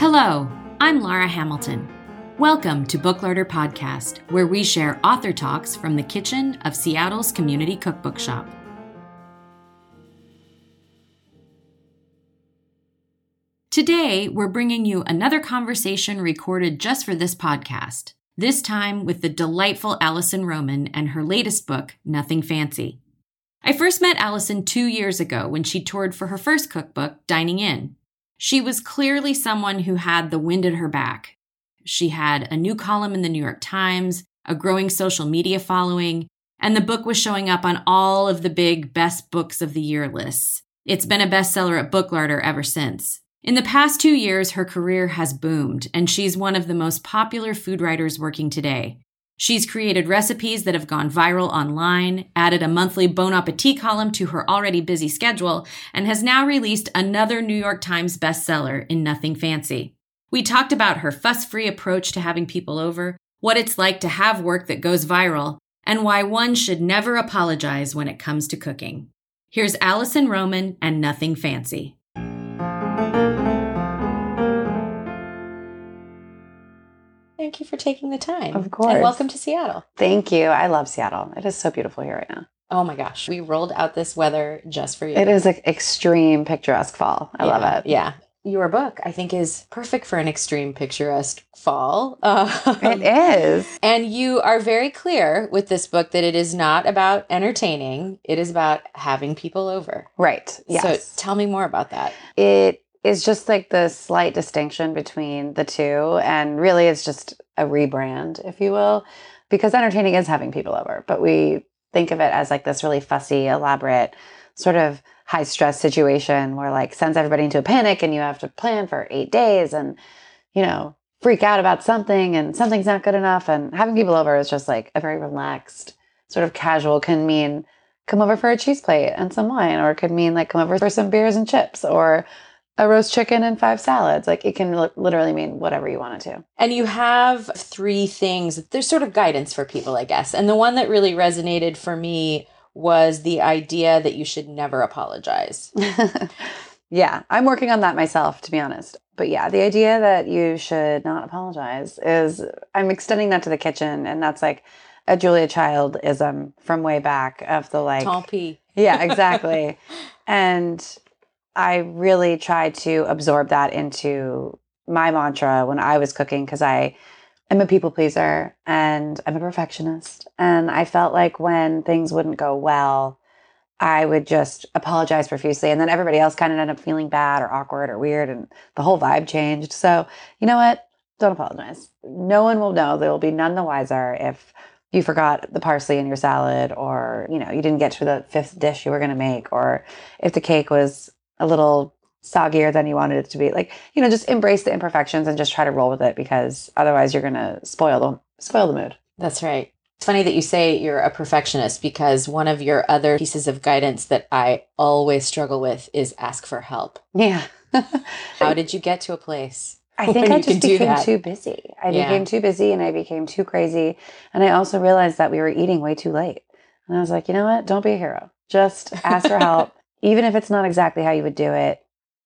Hello, I'm Laura Hamilton. Welcome to Book Larder Podcast, where we share author talks from the kitchen of Seattle's community cookbook shop. Today, we're bringing you another conversation recorded just for this podcast, this time with the delightful Alison Roman and her latest book, Nothing Fancy. I first met Alison two years ago when she toured for her first cookbook, Dining In. She was clearly someone who had the wind at her back. She had a new column in the New York Times, a growing social media following, and the book was showing up on all of the big best books of the year lists. It's been a bestseller at Booklarder ever since. In the past two years, her career has boomed, and she's one of the most popular food writers working today. She's created recipes that have gone viral online, added a monthly Bon Appetit column to her already busy schedule, and has now released another New York Times bestseller in Nothing Fancy. We talked about her fuss free approach to having people over, what it's like to have work that goes viral, and why one should never apologize when it comes to cooking. Here's Alison Roman and Nothing Fancy. Thank you for taking the time. Of course. And welcome to Seattle. Thank you. I love Seattle. It is so beautiful here right now. Oh my gosh. We rolled out this weather just for you. It is an extreme picturesque fall. I yeah, love it. Yeah. Your book, I think, is perfect for an extreme picturesque fall. Um, It is. And you are very clear with this book that it is not about entertaining, it is about having people over. Right. Yes. So tell me more about that. it is just like the slight distinction between the two. And really, it's just a rebrand, if you will, because entertaining is having people over. But we think of it as like this really fussy, elaborate, sort of high stress situation where like sends everybody into a panic and you have to plan for eight days and, you know, freak out about something and something's not good enough. And having people over is just like a very relaxed, sort of casual can mean come over for a cheese plate and some wine, or it could mean like come over for some beers and chips or a roast chicken and five salads. Like it can li- literally mean whatever you want it to. And you have three things. There's sort of guidance for people, I guess. And the one that really resonated for me was the idea that you should never apologize. yeah, I'm working on that myself, to be honest. But yeah, the idea that you should not apologize is, I'm extending that to the kitchen. And that's like a Julia Child ism from way back of the like. Tant pis. Yeah, exactly. and I really tried to absorb that into my mantra when I was cooking because I am a people pleaser and I'm a perfectionist. And I felt like when things wouldn't go well, I would just apologize profusely. And then everybody else kind of ended up feeling bad or awkward or weird. And the whole vibe changed. So, you know what? Don't apologize. No one will know. They will be none the wiser if you forgot the parsley in your salad or, you know, you didn't get to the fifth dish you were going to make or if the cake was a little soggier than you wanted it to be. Like, you know, just embrace the imperfections and just try to roll with it because otherwise you're going to spoil the spoil the mood. That's right. It's funny that you say you're a perfectionist because one of your other pieces of guidance that I always struggle with is ask for help. Yeah. How did you get to a place? I think I just became too busy. I Yeah. became too busy and I became too crazy. And I also realized that we were eating way too late. And I was like, you know what? Don't be a hero. Just ask for help. Even if it's not exactly how you would do it,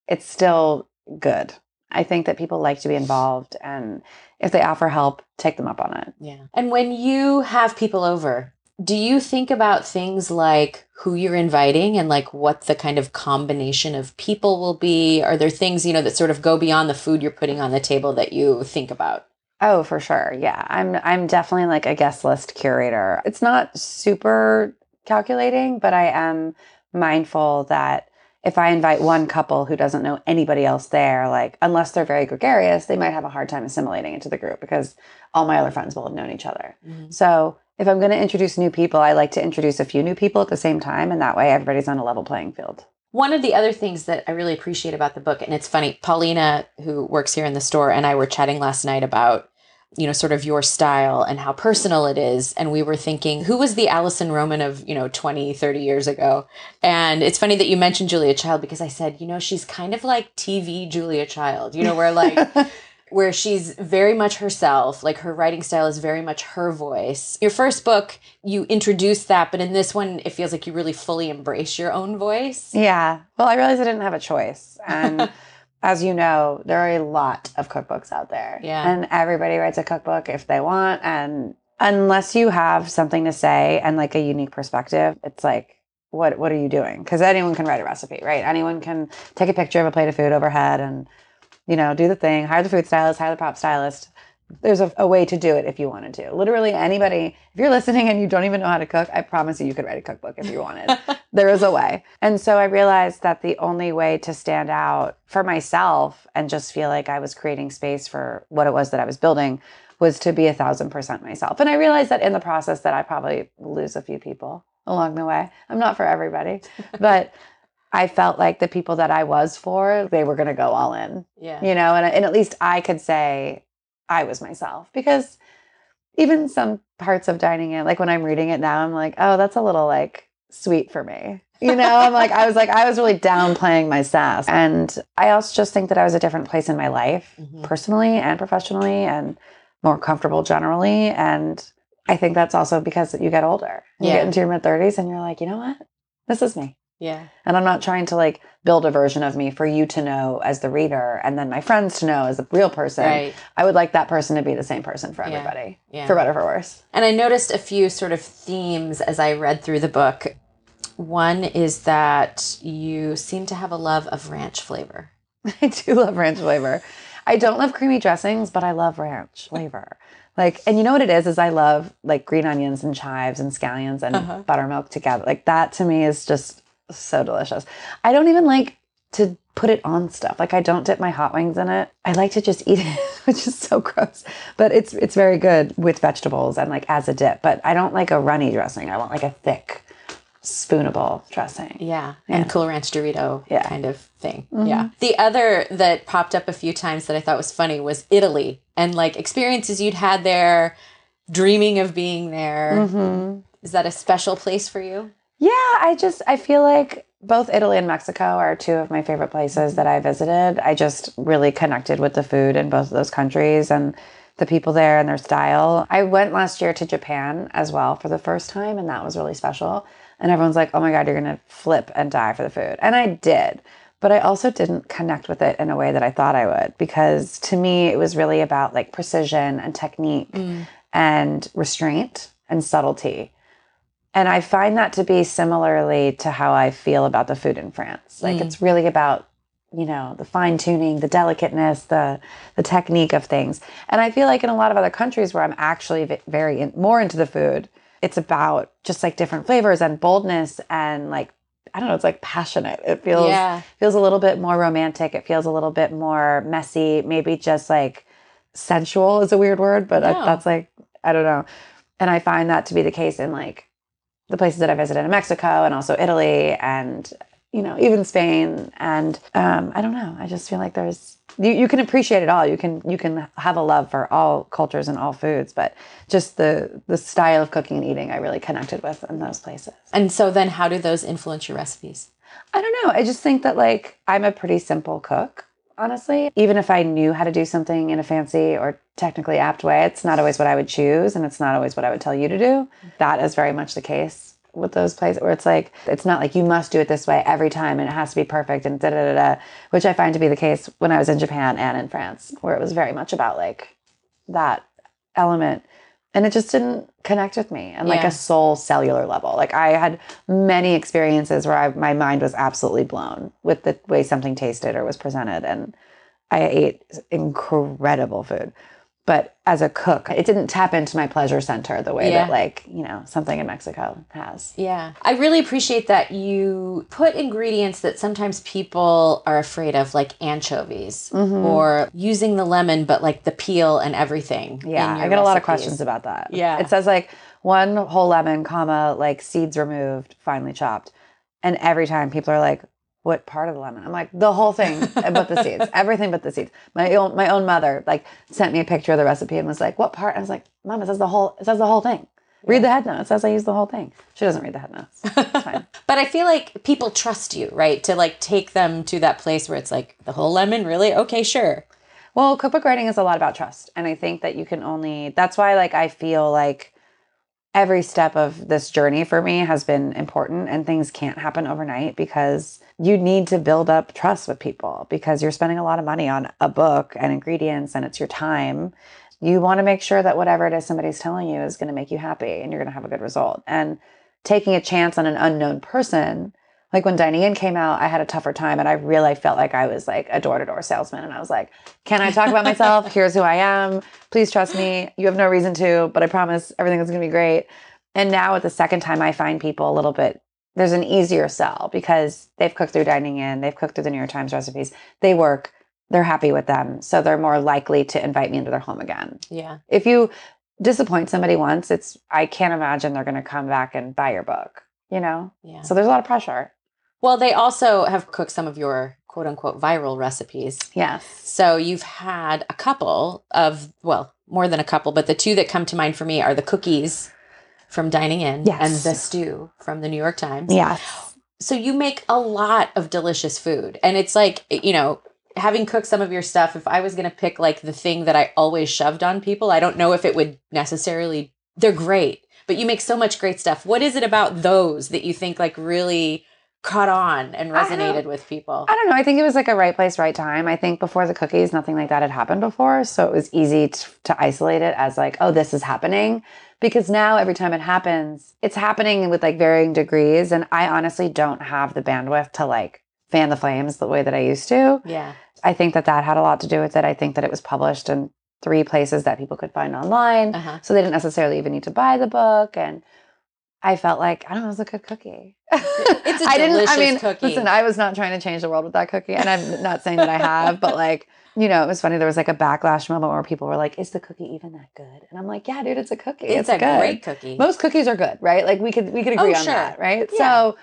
it's still good. I think that people like to be involved. And if they offer help, take them up on it. Yeah. And when you have people over, do you think about things like who you're inviting and like what the kind of combination of people will be? Are there things, you know, that sort of go beyond the food you're putting on the table that you think about? Oh, for sure. Yeah. I'm I'm definitely like a guest list curator. It's not super calculating, but I am mindful that if I invite one couple who doesn't know anybody else there, like unless they're very gregarious, they might have a hard time assimilating into the group because all my other friends will have known each other. Mm-hmm. So if I'm going to introduce new people, I like to introduce a few new people at the same time, and that way everybody's on a level playing field. One of the other things that I really appreciate about the book, and it's funny, Paulina, who works here in the store, and I were chatting last night about, you know, sort of your style and how personal it is. And we were thinking, who was the Alison Roman of, you know, 20, 30 years ago? And it's funny that you mentioned Julia Child because I said, you know, she's kind of like TV Julia Child, you know, where like, where she's very much herself. Like her writing style is very much her voice. Your first book, you introduce that, but in this one, it feels like you really fully embrace your own voice. Yeah. Well, I realized I didn't have a choice. And as you know, there are a lot of cookbooks out there. Yeah. And everybody writes a cookbook if they want. And unless you have something to say and like a unique perspective, it's like, what what are you doing? Because anyone can write a recipe, right? Anyone can take a picture of a plate of food overhead and, you know, do the thing, hire the food stylist, hire the prop stylist. There's a, a way to do it if you wanted to. Literally anybody, if you're listening and you don't even know how to cook, I promise you you could write a cookbook if you wanted. there is a way. And so I realized that the only way to stand out for myself and just feel like I was creating space for what it was that I was building was to be a thousand percent myself. And I realized that in the process that I probably lose a few people along the way. I'm not for everybody, but I felt like the people that I was for, they were going to go all in, Yeah. you know, and, and at least I could say I was myself because even some parts of dining in, like when I'm reading it now, I'm like, oh, that's a little like sweet for me. You know, I'm like, I was like, I was really downplaying my sass. And I also just think that I was a different place in my life, Mhm. personally and professionally, and more comfortable generally. And I think that's also because you get older. You Yeah. get into your mid 30s and you're like, you know what? This is me. Yeah. And I'm not trying to like build a version of me for you to know as the reader and then my friends to know as a real person. Right. I would like that person to be the same person for Yeah. everybody, Yeah. for better or for worse. And I noticed a few sort of themes as I read through the book. One is that you seem to have a love of ranch flavor. I do love ranch flavor. I don't love creamy dressings, but I love ranch flavor. Like, and you know what it is? Is I love like green onions and chives and scallions and Uh-huh. buttermilk together. Like that to me is just so delicious. I don't even like to put it on stuff. Like I don't dip my hot wings in it. I like to just eat it, which is so gross. But it's it's very good with vegetables and like as a dip. But I don't like a runny dressing. I want like a thick, spoonable dressing. Yeah. And Cool Ranch Dorito Yeah. Mm-hmm. kind of thing. Yeah. The other that popped up a few times that I thought was funny was Italy and like experiences you'd had there, dreaming of being there. Mm-hmm. Is that a special place for you? Yeah, I just I feel like both Italy and Mexico are two of my favorite places that I visited. I just really connected with the food in both of those countries and the people there and their style. I went last year to Japan as well for the first time and that was really special. And everyone's like, "Oh my god, you're going to flip and die for the food." And I did. But I also didn't connect with it in a way that I thought I would because to me it was really about like precision and technique mm. and restraint and subtlety. And I find that to be similarly to how I feel about the food in France. Like Mm. it's really about, you know, the fine tuning, the delicateness, the the technique of things. And I feel like in a lot of other countries where I'm actually very in, more into the food, it's about just like different flavors and boldness and like I don't know, it's like passionate. It feels Yeah. feels a little bit more romantic. It feels a little bit more messy, maybe just like sensual is a weird word, but I- that's like I don't know. And I find that to be the case in like the places that I visited in Mexico and also Italy and you know even Spain and um, I don't know. I just feel like there's you, you can appreciate it all. You can you can have a love for all cultures and all foods, but just the the style of cooking and eating I really connected with in those places. And so then how do those influence your recipes? I don't know. I just think that like I'm a pretty simple cook, honestly. Even if I knew how to do something in a fancy or technically apt way, it's not always what I would choose and it's not always what I would tell you to do. That is very much the case with those places where it's like it's not like you must do it this way every time and it has to be perfect and da da da da, which I find to be the case when I was in Japan and in France, where it was very much about like that element and it just didn't connect with me on like Yeah. a soul cellular level. Like i had many experiences where I, my mind was absolutely blown with the way something tasted or was presented. And i ate incredible food but as a cook it didn't tap into my pleasure center the way Yeah. that like you know something in mexico has Yeah. I really appreciate that you put ingredients that sometimes people are afraid of, like anchovies Mm-hmm. or using the lemon, but like the peel and everything. Yeah, I get a lot of questions about that. Yeah. It says like one whole lemon, comma, like seeds removed, finely chopped. And every time people are like, what part of the lemon? I'm like, the whole thing uh, but the seeds. Everything but the seeds. My own my own mother like sent me a picture of the recipe and was like, what part? I was like, Mom, it says the whole it says the whole thing. Read the head note. It says I use the whole thing. She doesn't read the head notes. It's fine. But I feel like people trust you, right? To like take them to that place where it's like the whole lemon, really? Okay, sure. Well, cookbook writing is a lot about trust. And I think that you can only, that's why, like, I feel like every step of this journey for me has been important and things can't happen overnight because you need to build up trust with people because you're spending a lot of money on a book and ingredients and it's your time. You want to make sure that whatever it is somebody's telling you is going to make you happy and you're going to have a good result. And taking a chance on an unknown person like when Dining In came out, I had a tougher time and I really felt like I was like a door to door salesman. And I was like, can I talk about myself? Here's who I am. Please trust me. You have no reason to, but I promise everything is going to be great. And now at the second time, I find people a little bit, there's an easier sell because they've cooked through Dining In, they've cooked through the New York Times recipes, they work, they're happy with them. So they're more likely to invite me into their home again. Yeah. If you disappoint somebody once, it's, I can't imagine they're going to come back and buy your book, you know? Yeah. So there's a lot of pressure. Well, they also have cooked some of your quote unquote viral recipes. Yes. So you've had a couple of, well, more than a couple, but the two that come to mind for me are the cookies from Dining In Yes. and the stew from the New York Times. Yes. So you make a lot of delicious food. And it's like, you know, having cooked some of your stuff, if I was going to pick like the thing that I always shoved on people, I don't know if it would necessarily, they're great, but you make so much great stuff. What is it about those that you think like really caught on and resonated with people? I don't know. I think it was like a right place, right time. I think before the cookies, nothing like that had happened before. So it was easy t- to isolate it as like, oh, this is happening. Because now every time it happens, it's happening with like varying degrees. And I honestly don't have the bandwidth to like fan the flames the way that I used to. Yeah. I think that that had a lot to do with it. I think that it was published in three places that people could find online. Uh-huh. So they didn't necessarily even need to buy the book. And I felt like, I don't know, it was a good cookie. It's a I didn't, I delicious mean, cookie. listen, I was not trying to change the world with that cookie. And I'm not saying that I have, but like, you know, it was funny. There was like a backlash moment where people were like, is the cookie even that good? And I'm like, yeah, dude, it's a cookie. It's, It's, a good. great cookie. Most cookies are good, right? Like we could, we could Oh, agree on sure. that, right? Yeah. So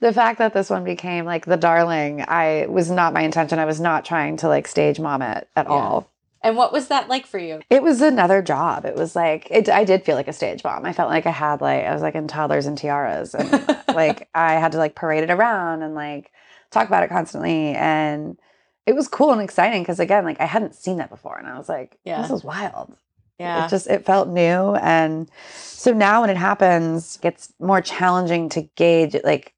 the fact that this one became like the darling, I was not my intention. I was not trying to like stage mom it at Yeah. all. And what was that like for you? It was another job. It was like it. I did feel like a stage mom. I felt like I had like I was like in toddlers and tiaras, and like I had to like parade it around and like talk about it constantly. And it was cool and exciting because again, like I hadn't seen that before, and I was like, Yeah. this is wild. Yeah. It just it felt new, and so now when it happens, it's more challenging to gauge like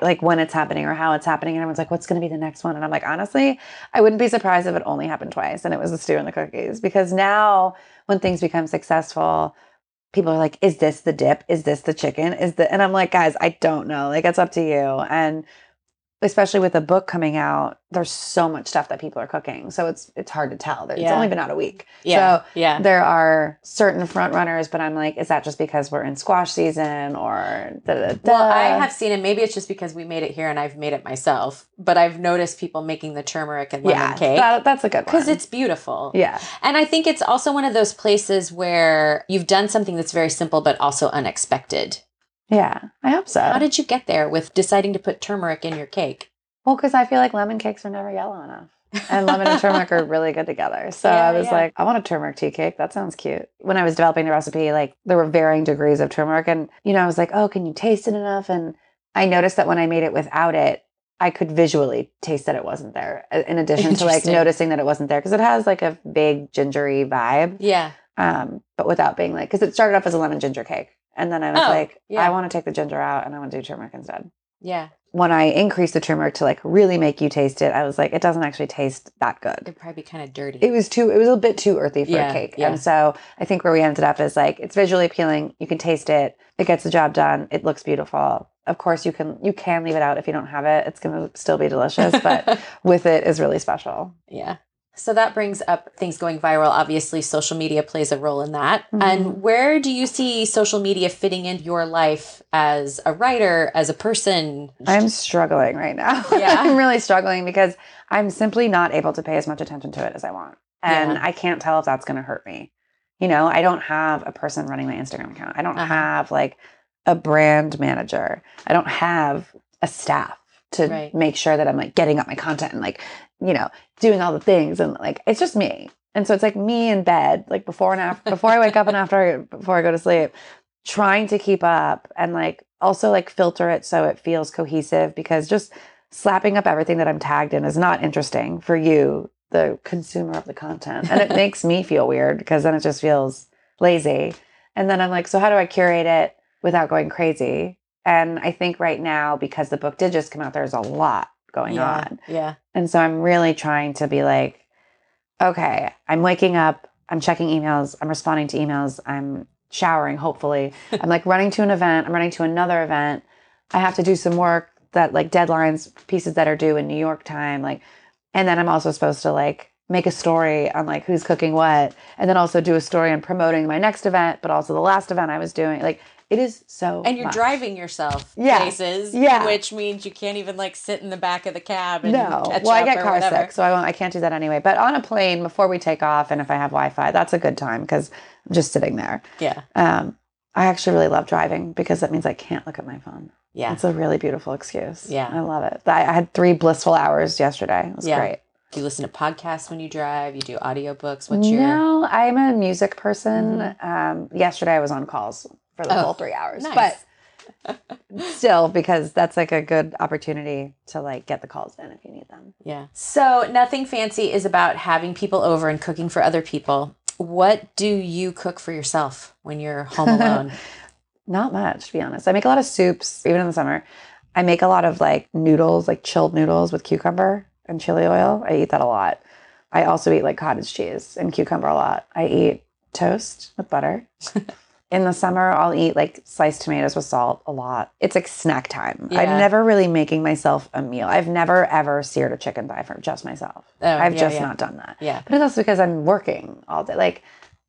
like when it's happening or how it's happening. And everyone's like, what's going to be the next one? And I'm like, honestly, I wouldn't be surprised if it only happened twice and it was the stew and the cookies. Because now when things become successful, people are like, is this the dip? Is this the chicken? Is the, and I'm like, guys, I don't know. Like, it's up to you. And especially with a book coming out, there's so much stuff that people are cooking. So it's, it's hard to tell. It's Yeah. only been out a week. yeah. So yeah. there are certain front runners, but I'm like, is that just because we're in squash season or da da da? Well, I have seen it. Maybe it's just because we made it here and I've made it myself. But I've noticed people making the turmeric and lemon yeah, cake that, that's a good one because it's beautiful. yeah, And I think it's also one of those places where you've done something that's very simple but also unexpected. Yeah. I hope so. How did you get there with deciding to put turmeric in your cake? well, because I feel like lemon cakes are never yellow enough. and lemon and turmeric are really good together. So Yeah, I was yeah. like, I want a turmeric tea cake. That sounds cute. When I was developing the recipe, like there were varying degrees of turmeric. And, you know, I was like, oh, can you taste it enough? And I noticed that when I made it without it, I could visually taste that it wasn't there, in addition to like noticing that it wasn't there because it has like a big gingery vibe. Yeah. um, but without being like, because it started off as a lemon ginger cake. And then I was Oh, like, yeah. I want to take the ginger out and I want to do turmeric instead. Yeah. When I increased the turmeric to like really make you taste it, I was like, it doesn't actually taste that good. It'd probably be kind of dirty. It was too, it was a bit too earthy for Yeah, a cake. yeah. And so I think where we ended up is like, it's visually appealing. You can taste it. It gets the job done. It looks beautiful. Of course, you can you can leave it out if you don't have it. It's going to still be delicious, but with it is really special. Yeah. So that brings up things going viral. Obviously, social media plays a role in that. Mhm. And where do you see social media fitting into your life as a writer, as a person? I'm struggling right now. Yeah. I'm really struggling because I'm simply not able to pay as much attention to it as I want. And Yeah. I can't tell if that's going to hurt me. You know, I don't have a person running my Instagram account. I don't Uh-huh. have like a brand manager. I don't have a staff to Right. make sure that I'm like getting up my content and like, you know, doing all the things and like it's just me. And so it's like me in bed, like before and after before I wake up and after before I go to sleep, trying to keep up and like also like filter it so it feels cohesive because just slapping up everything that I'm tagged in is not interesting for you the consumer of the content. And it makes me feel weird because then it just feels lazy. And then I'm like, so how do I curate it without going crazy? And I think right now, because the book did just come out, there's a lot going yeah. on. Yeah. And so I'm really trying to be like, okay, I'm waking up, I'm checking emails, I'm responding to emails, I'm showering, hopefully. I'm like running to an event, I'm running to another event. I have to do some work that like deadlines, pieces that are due in New York time. Like, and then I'm also supposed to like make a story on like who's cooking what, and then also do a story on promoting my next event, but also the last event I was doing. Like, it is so. And you're much. driving yourself Yeah. places, Yeah. which means you can't even like sit in the back of the cab and No, well, I get car whatever. sick, so I won't. I can't do that anyway. But on a plane, before we take off, and if I have Wi-Fi, that's a good time because I'm just sitting there. Yeah, Um, I actually really love driving because that means I can't look at my phone. yeah. It's a really beautiful excuse. Yeah. I love it. I, I had three blissful hours yesterday. It was Yeah. great. Do you listen to podcasts when you drive? You do audiobooks? What's your No, I'm a music person. Mhm. Um, yesterday I was on calls for the Oh, whole three hours, nice? but still because that's like a good opportunity to like get the calls in if you need them. Yeah. So, Nothing Fancy is about having people over and cooking for other people. What do you cook for yourself when you're home alone? Not much, to be honest. I make a lot of soups, even in the summer. I make a lot of like noodles, like chilled noodles with cucumber and chili oil. I eat that a lot. I also eat like cottage cheese and cucumber a lot. I eat toast with butter. in the summer, I'll eat like sliced tomatoes with salt a lot. It's like snack time. Yeah. I'm never really making myself a meal. I've never ever seared a chicken thigh for just myself. Oh, I've yeah, just yeah. not done that. yeah. But it's also because I'm working all day. Like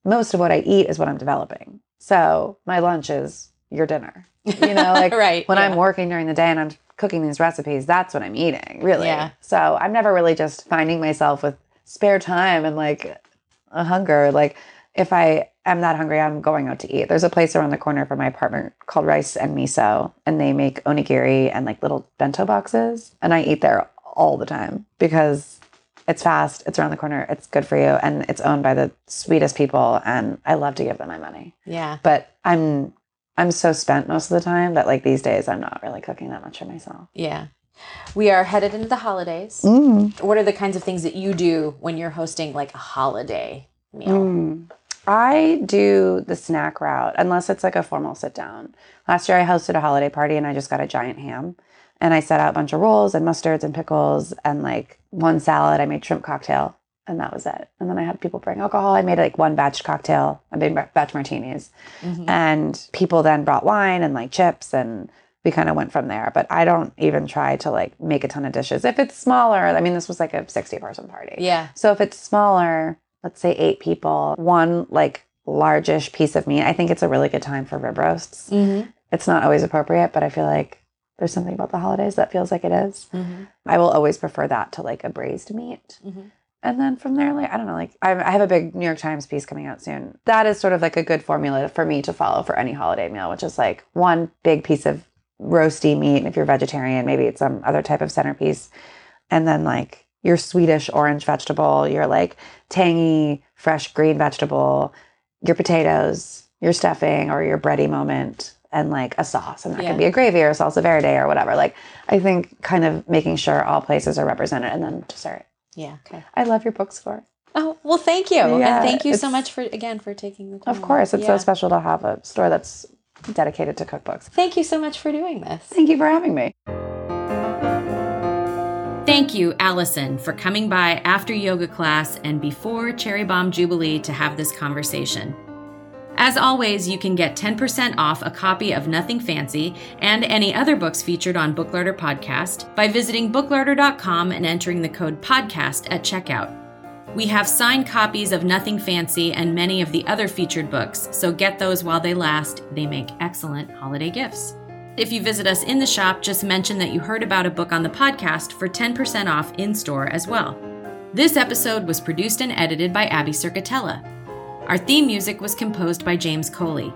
most of what I eat is what I'm developing. So my lunch is your dinner. You know, like right. when. I'm working during the day and I'm cooking these recipes, that's what I'm eating, really. Yeah. So I'm never really just finding myself with spare time and like a hunger. Like if I am that hungry, I'm going out to eat. There's a place around the corner from my apartment called Rice and Miso, and they make onigiri and like little bento boxes. And I eat there all the time because it's fast, it's around the corner, it's good for you, and it's owned by the sweetest people. And I love to give them my money. Yeah. But I'm I'm so spent most of the time that like these days I'm not really cooking that much for myself. Yeah. We are headed into the holidays. Mm. What are the kinds of things that you do when you're hosting like a holiday meal? Mm. I do the snack route unless it's like a formal sit down. Last year I hosted a holiday party and I just got a giant ham and I set out a bunch of rolls and mustards and pickles and like one salad. I made shrimp cocktail and that was it. And then I had people bring alcohol. I made like one batch cocktail. I made batch martinis. Mhm. and people then brought wine and like chips and we kind of went from there but i don't even try to like make a ton of dishes if it's smaller i mean this was like a 60 person party Yeah. so if it's smaller let's say eight people one like largish piece of meat i think it's a really good time for rib roasts Mm-hmm. it's not always appropriate but i feel like there's something about the holidays that feels like it is Mm-hmm. i will always prefer that to like a braised meat Mhm. and then from there, like I don't know, like I I have a big New York Times piece coming out soon. That is sort of like a good formula for me to follow for any holiday meal, which is like one big piece of roasty meat. And if you're vegetarian, maybe it's some other type of centerpiece, and then like your Swedish orange vegetable, your like tangy fresh green vegetable, your potatoes, your stuffing, or your bready moment. And like a sauce, and that Yeah. can be a gravy or salsa verde or whatever. Like, I think kind of making sure all places are represented, and then dessert. Yeah. Okay. I love your book score. Oh well, thank you, Yeah, and thank you so much for again for taking the time. Of course, it's Yeah. so special to have a store that's dedicated to cookbooks. Thank you so much for doing this. Thank you for having me. Thank you, Alison, for coming by after yoga class and before Cherry Bombe Jubilee to have this conversation. As always, you can get 10% off a copy of Nothing Fancy and any other books featured on Booklarder Podcast by visiting booklarder.com and entering the code podcast at checkout. We have signed copies of Nothing Fancy and many of the other featured books, so get those while they last. They make excellent holiday gifts. If you visit us in the shop, just mention that you heard about a book on the podcast for 10% off in store as well. This episode was produced and edited by Abby Circatella. Our theme music was composed by James Coley.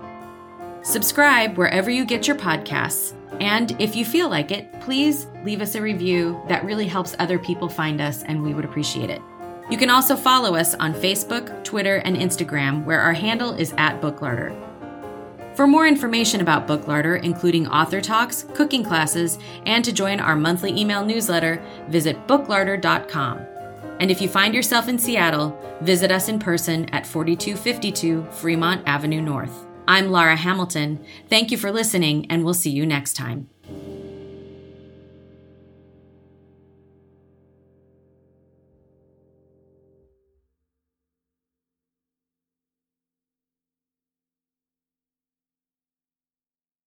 Subscribe wherever you get your podcasts, and if you feel like it, please leave us a review. That really helps other people find us, and we would appreciate it. You can also follow us on Facebook, Twitter, and Instagram, where our handle is at Booklarder. For more information about Booklarder, including author talks, cooking classes, and to join our monthly email newsletter, visit booklarder.com. And if you find yourself in Seattle, visit us in person at 4252 Fremont Avenue North. I'm Laura Hamilton. Thank you for listening, and we'll see you next time.